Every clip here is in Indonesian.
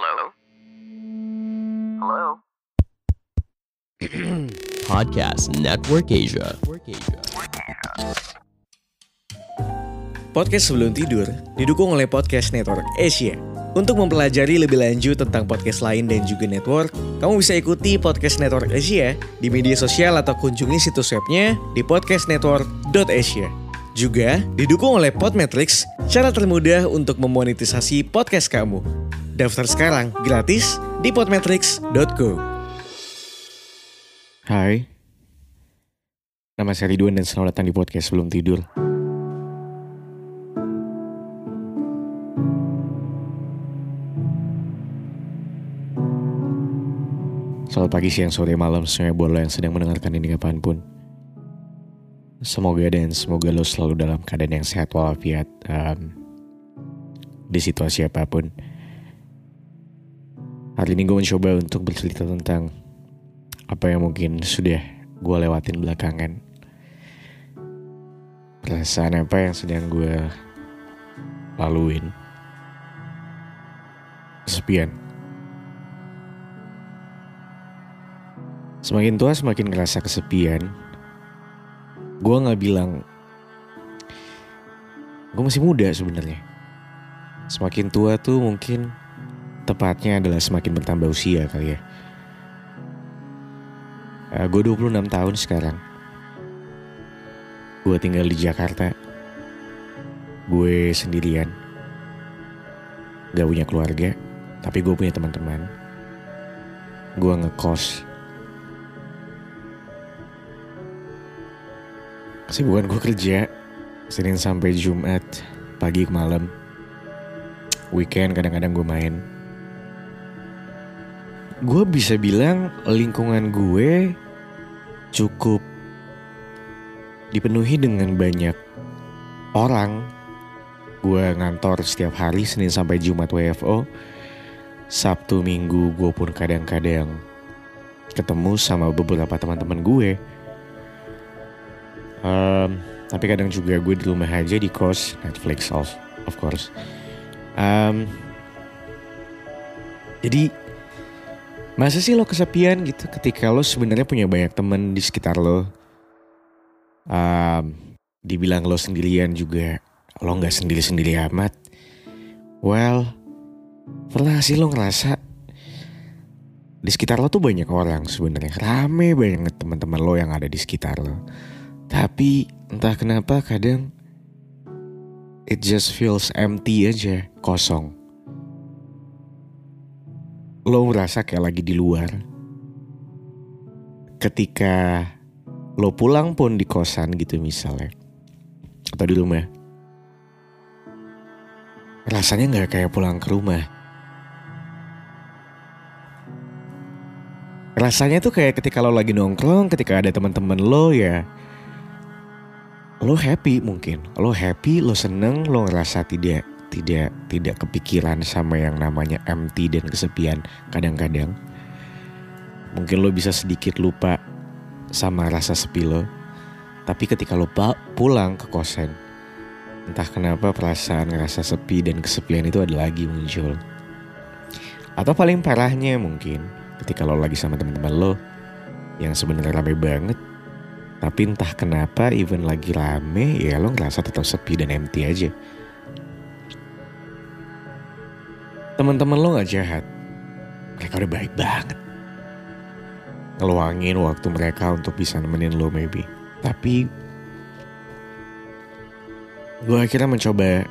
Hello? Hello? Podcast Network Asia. Podcast sebelum tidur didukung oleh Podcast Network Asia. Untuk mempelajari lebih lanjut tentang podcast lain dan juga network, kamu bisa ikuti Podcast Network Asia di media sosial atau kunjungi situs webnya di podcastnetwork.asia. Juga didukung oleh Podmetrics, cara termudah untuk memonetisasi podcast kamu. Daftar sekarang gratis di podmetrics.co. Hai, nama saya Ridwan dan selamat datang di podcast sebelum tidur. Selamat pagi, siang, sore, malam semuanya buat lo yang sedang mendengarkan ini kapan pun. Semoga dan semoga lo selalu dalam keadaan yang sehat walafiat um, di situasi apa pun. Hari ini gue mencoba untuk bercerita tentang apa yang mungkin sudah gue lewatin belakangan. Perasaan apa yang sedang gue laluin. Kesepian. Semakin tua semakin ngerasa kesepian. Gue nggak bilang gue masih muda sebenarnya. Semakin tua tuh mungkin tepatnya adalah semakin bertambah usia kali ya. Uh, gue 26 tahun sekarang. Gue tinggal di Jakarta. Gue sendirian. Gak punya keluarga, tapi gue punya teman-teman. Gue ngekos Kesibukan gue kerja Senin sampai Jumat Pagi ke malam Weekend kadang-kadang gue main Gue bisa bilang lingkungan gue cukup dipenuhi dengan banyak orang. Gue ngantor setiap hari Senin sampai Jumat WFO. Sabtu Minggu gue pun kadang-kadang ketemu sama beberapa teman-teman gue. Um, tapi kadang juga gue di rumah aja di kos Netflix of of course. Um, jadi masa sih lo kesepian gitu ketika lo sebenarnya punya banyak temen di sekitar lo? Um, dibilang lo sendirian juga lo nggak sendiri sendiri amat. Well, pernah sih lo ngerasa di sekitar lo tuh banyak orang sebenarnya rame banget teman-teman lo yang ada di sekitar lo. Tapi entah kenapa kadang it just feels empty aja, kosong. Lo merasa kayak lagi di luar. Ketika lo pulang pun di kosan gitu misalnya. Atau di rumah. Rasanya gak kayak pulang ke rumah. Rasanya tuh kayak ketika lo lagi nongkrong, ketika ada teman-teman lo ya lo happy mungkin lo happy lo seneng lo ngerasa tidak tidak tidak kepikiran sama yang namanya empty dan kesepian kadang-kadang. Mungkin lo bisa sedikit lupa sama rasa sepi lo. Tapi ketika lo pulang ke kosan entah kenapa perasaan ngerasa sepi dan kesepian itu ada lagi muncul. Atau paling parahnya mungkin ketika lo lagi sama teman-teman lo yang sebenarnya rame banget tapi entah kenapa even lagi rame ya lo ngerasa tetap sepi dan empty aja. Teman-teman lo gak jahat. Mereka udah baik banget. Ngeluangin waktu mereka untuk bisa nemenin lo maybe. Tapi gue akhirnya mencoba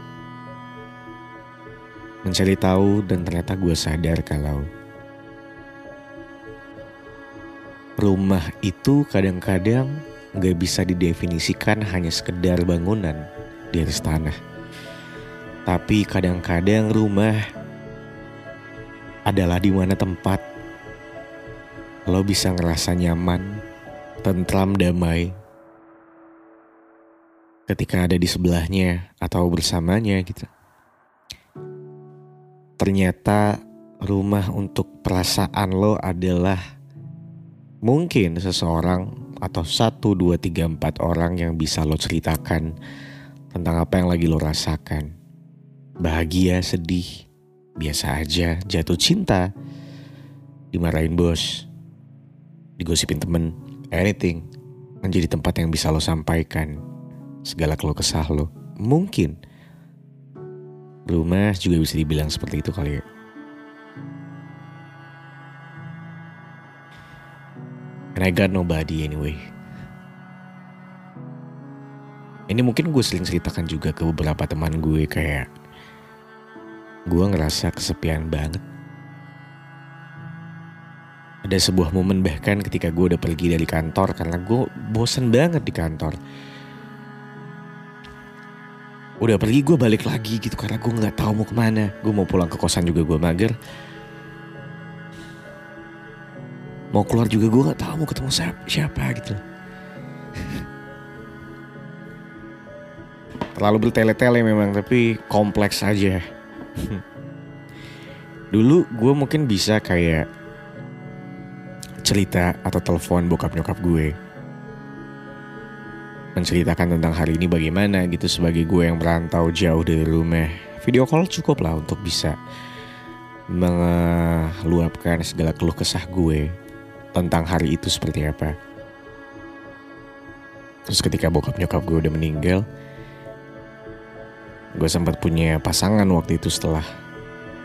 mencari tahu dan ternyata gue sadar kalau rumah itu kadang-kadang gak bisa didefinisikan hanya sekedar bangunan di atas tanah. Tapi kadang-kadang rumah adalah di mana tempat lo bisa ngerasa nyaman, tentram, damai ketika ada di sebelahnya atau bersamanya gitu. Ternyata rumah untuk perasaan lo adalah mungkin seseorang atau satu, dua, tiga, empat orang yang bisa lo ceritakan tentang apa yang lagi lo rasakan. Bahagia, sedih, biasa aja jatuh cinta, dimarahin bos, digosipin temen, anything menjadi tempat yang bisa lo sampaikan segala keluh kesah lo. Mungkin rumah juga bisa dibilang seperti itu kali ya. And I got nobody anyway. Ini mungkin gue sering ceritakan juga ke beberapa teman gue kayak gue ngerasa kesepian banget. Ada sebuah momen bahkan ketika gue udah pergi dari kantor karena gue bosen banget di kantor. Udah pergi gue balik lagi gitu karena gue nggak tahu mau ke mana. Gue mau pulang ke kosan juga gue mager. Mau keluar juga gue nggak tahu mau ketemu siapa, siapa gitu. Terlalu bertele-tele memang tapi kompleks aja. Dulu gue mungkin bisa kayak cerita atau telepon bokap nyokap gue. Menceritakan tentang hari ini bagaimana gitu sebagai gue yang merantau jauh dari rumah. Video call cukup lah untuk bisa meluapkan segala keluh kesah gue tentang hari itu seperti apa. Terus ketika bokap nyokap gue udah meninggal, gue sempat punya pasangan waktu itu setelah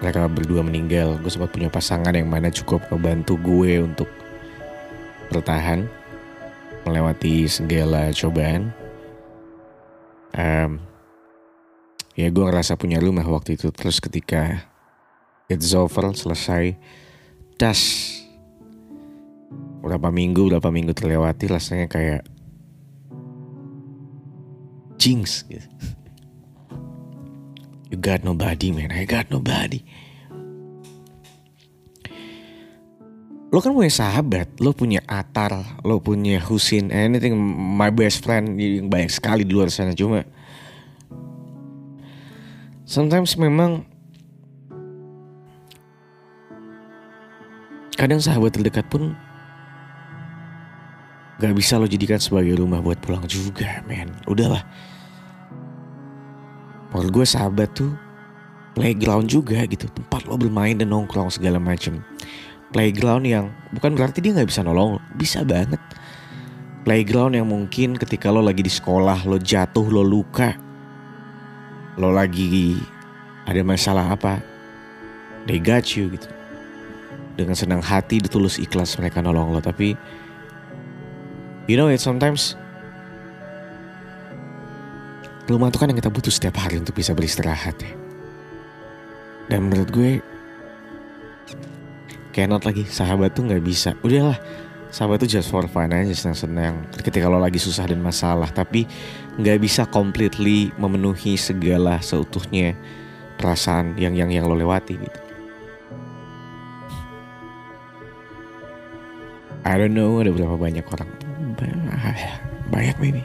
mereka berdua meninggal. Gue sempat punya pasangan yang mana cukup ngebantu gue untuk bertahan melewati segala cobaan. Um, ya gue ngerasa punya rumah waktu itu. Terus ketika it's over, selesai, das. Berapa minggu, berapa minggu terlewati rasanya kayak jinx gitu. You got nobody man, I got nobody. Lo kan punya sahabat, lo punya Atar, lo punya Husin, anything my best friend yang banyak sekali di luar sana cuma sometimes memang kadang sahabat terdekat pun gak bisa lo jadikan sebagai rumah buat pulang juga, men. Udahlah. Menurut gue sahabat tuh playground juga gitu, tempat lo bermain dan nongkrong segala macem playground yang bukan berarti dia nggak bisa nolong, bisa banget. Playground yang mungkin ketika lo lagi di sekolah, lo jatuh, lo luka, lo lagi ada masalah apa, they got you gitu. Dengan senang hati, ditulus ikhlas mereka nolong lo. Tapi, you know it sometimes rumah itu kan yang kita butuh setiap hari untuk bisa beristirahat ya. Dan menurut gue cannot lagi sahabat tuh nggak bisa. Udahlah sahabat tuh just for fun aja senang-senang. Ketika lo lagi susah dan masalah tapi nggak bisa completely memenuhi segala seutuhnya perasaan yang yang yang lo lewati gitu. I don't know ada berapa banyak orang. Banyak maybe.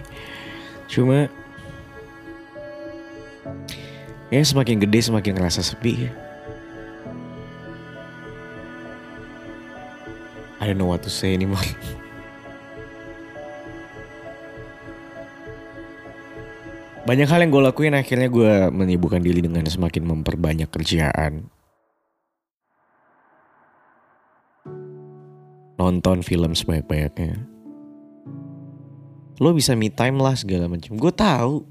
Cuma ya semakin gede semakin ngerasa sepi ya I don't know what to say anymore. Banyak hal yang gue lakuin akhirnya gue menyibukkan diri dengan semakin memperbanyak kerjaan. Nonton film sebanyak-banyaknya. Lo bisa me time lah segala macam. Gue tahu.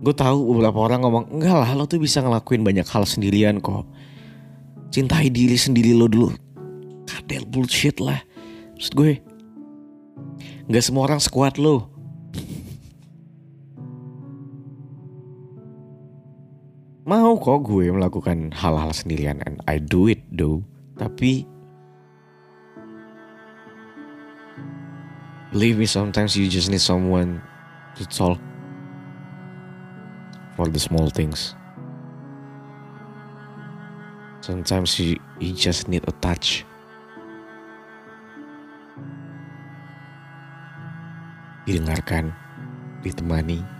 Gue tahu beberapa orang ngomong enggak lah lo tuh bisa ngelakuin banyak hal sendirian kok. Cintai diri sendiri lo dulu kadel bullshit lah. Maksud gue, nggak semua orang sekuat lo. Mau kok gue melakukan hal-hal sendirian and I do it though. Tapi believe me sometimes you just need someone to talk for the small things. Sometimes you, you just need a touch. didengarkan, ditemani.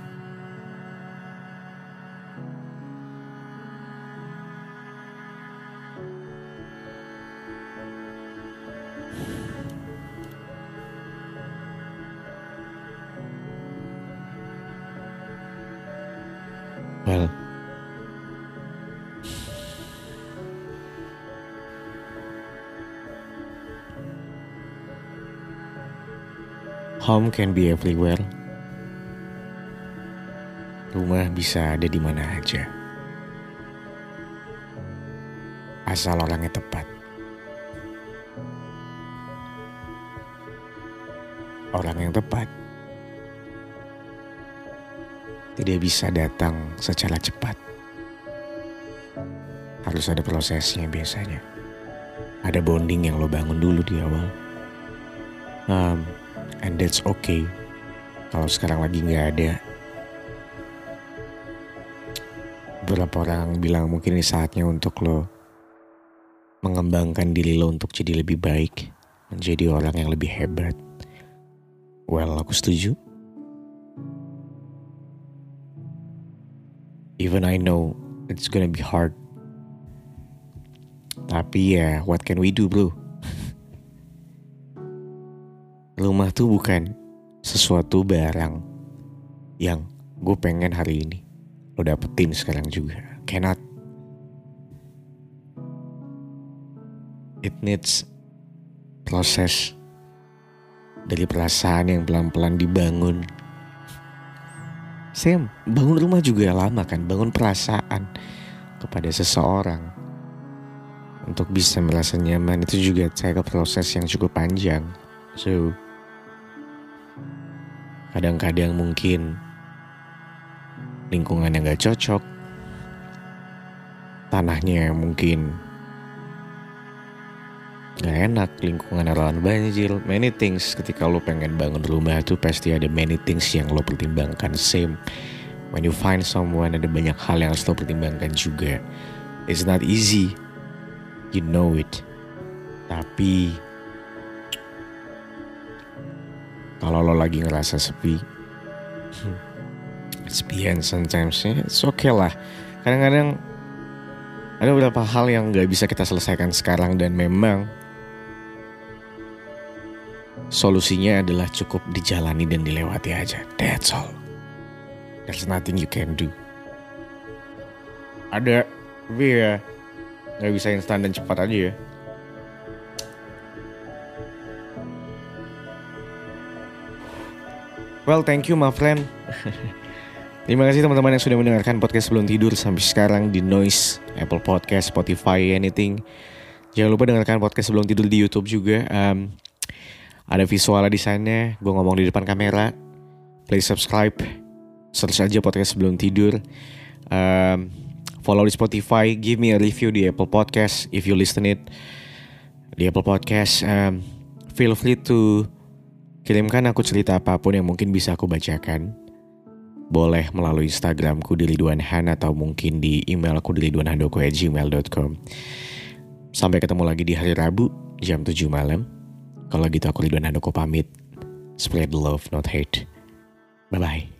Home can be everywhere. Rumah bisa ada di mana aja. Asal orangnya tepat. Orang yang tepat tidak bisa datang secara cepat. Harus ada prosesnya biasanya. Ada bonding yang lo bangun dulu di awal. Um, and that's okay. Kalau sekarang lagi nggak ada. Beberapa orang bilang mungkin ini saatnya untuk lo mengembangkan diri lo untuk jadi lebih baik, menjadi orang yang lebih hebat. Well, aku setuju. Even I know it's gonna be hard. Tapi ya, what can we do, bro? Rumah tuh bukan sesuatu barang yang gue pengen hari ini. Lo dapetin sekarang juga. Cannot. It needs proses dari perasaan yang pelan-pelan dibangun. Sam, bangun rumah juga lama kan, bangun perasaan kepada seseorang. Untuk bisa merasa nyaman itu juga saya proses yang cukup panjang. So, kadang-kadang mungkin lingkungan yang gak cocok, tanahnya mungkin Gak enak lingkungan rawan banjir. Many things ketika lo pengen bangun rumah tuh pasti ada many things yang lo pertimbangkan. Same When you find someone ada banyak hal yang harus lo pertimbangkan juga. It's not easy. You know it. Tapi Kalau lo lagi ngerasa sepi Sepian sometimes ya It's okay lah Kadang-kadang ada beberapa hal yang gak bisa kita selesaikan sekarang dan memang Solusinya adalah cukup dijalani dan dilewati aja. That's all. There's nothing you can do. Ada, tapi ya nggak bisa instan dan cepat aja ya. Well, thank you my friend. Terima kasih teman-teman yang sudah mendengarkan podcast sebelum tidur sampai sekarang di Noise, Apple Podcast, Spotify, anything. Jangan lupa dengarkan podcast sebelum tidur di YouTube juga. Um, ada visualnya di sana, gue ngomong di depan kamera. Please subscribe, search aja podcast sebelum tidur. Um, follow di Spotify, give me a review di Apple Podcast if you listen it di Apple Podcast. Um, feel free to kirimkan aku cerita apa pun yang mungkin bisa aku bacakan. Boleh melalui Instagramku di Ridwan Han atau mungkin di emailku di ridwanhandoko@gmail.com. Sampai ketemu lagi di hari Rabu jam 7 malam. Kalau gitu aku Ridwan Handoko pamit. Spread love, not hate. Bye-bye.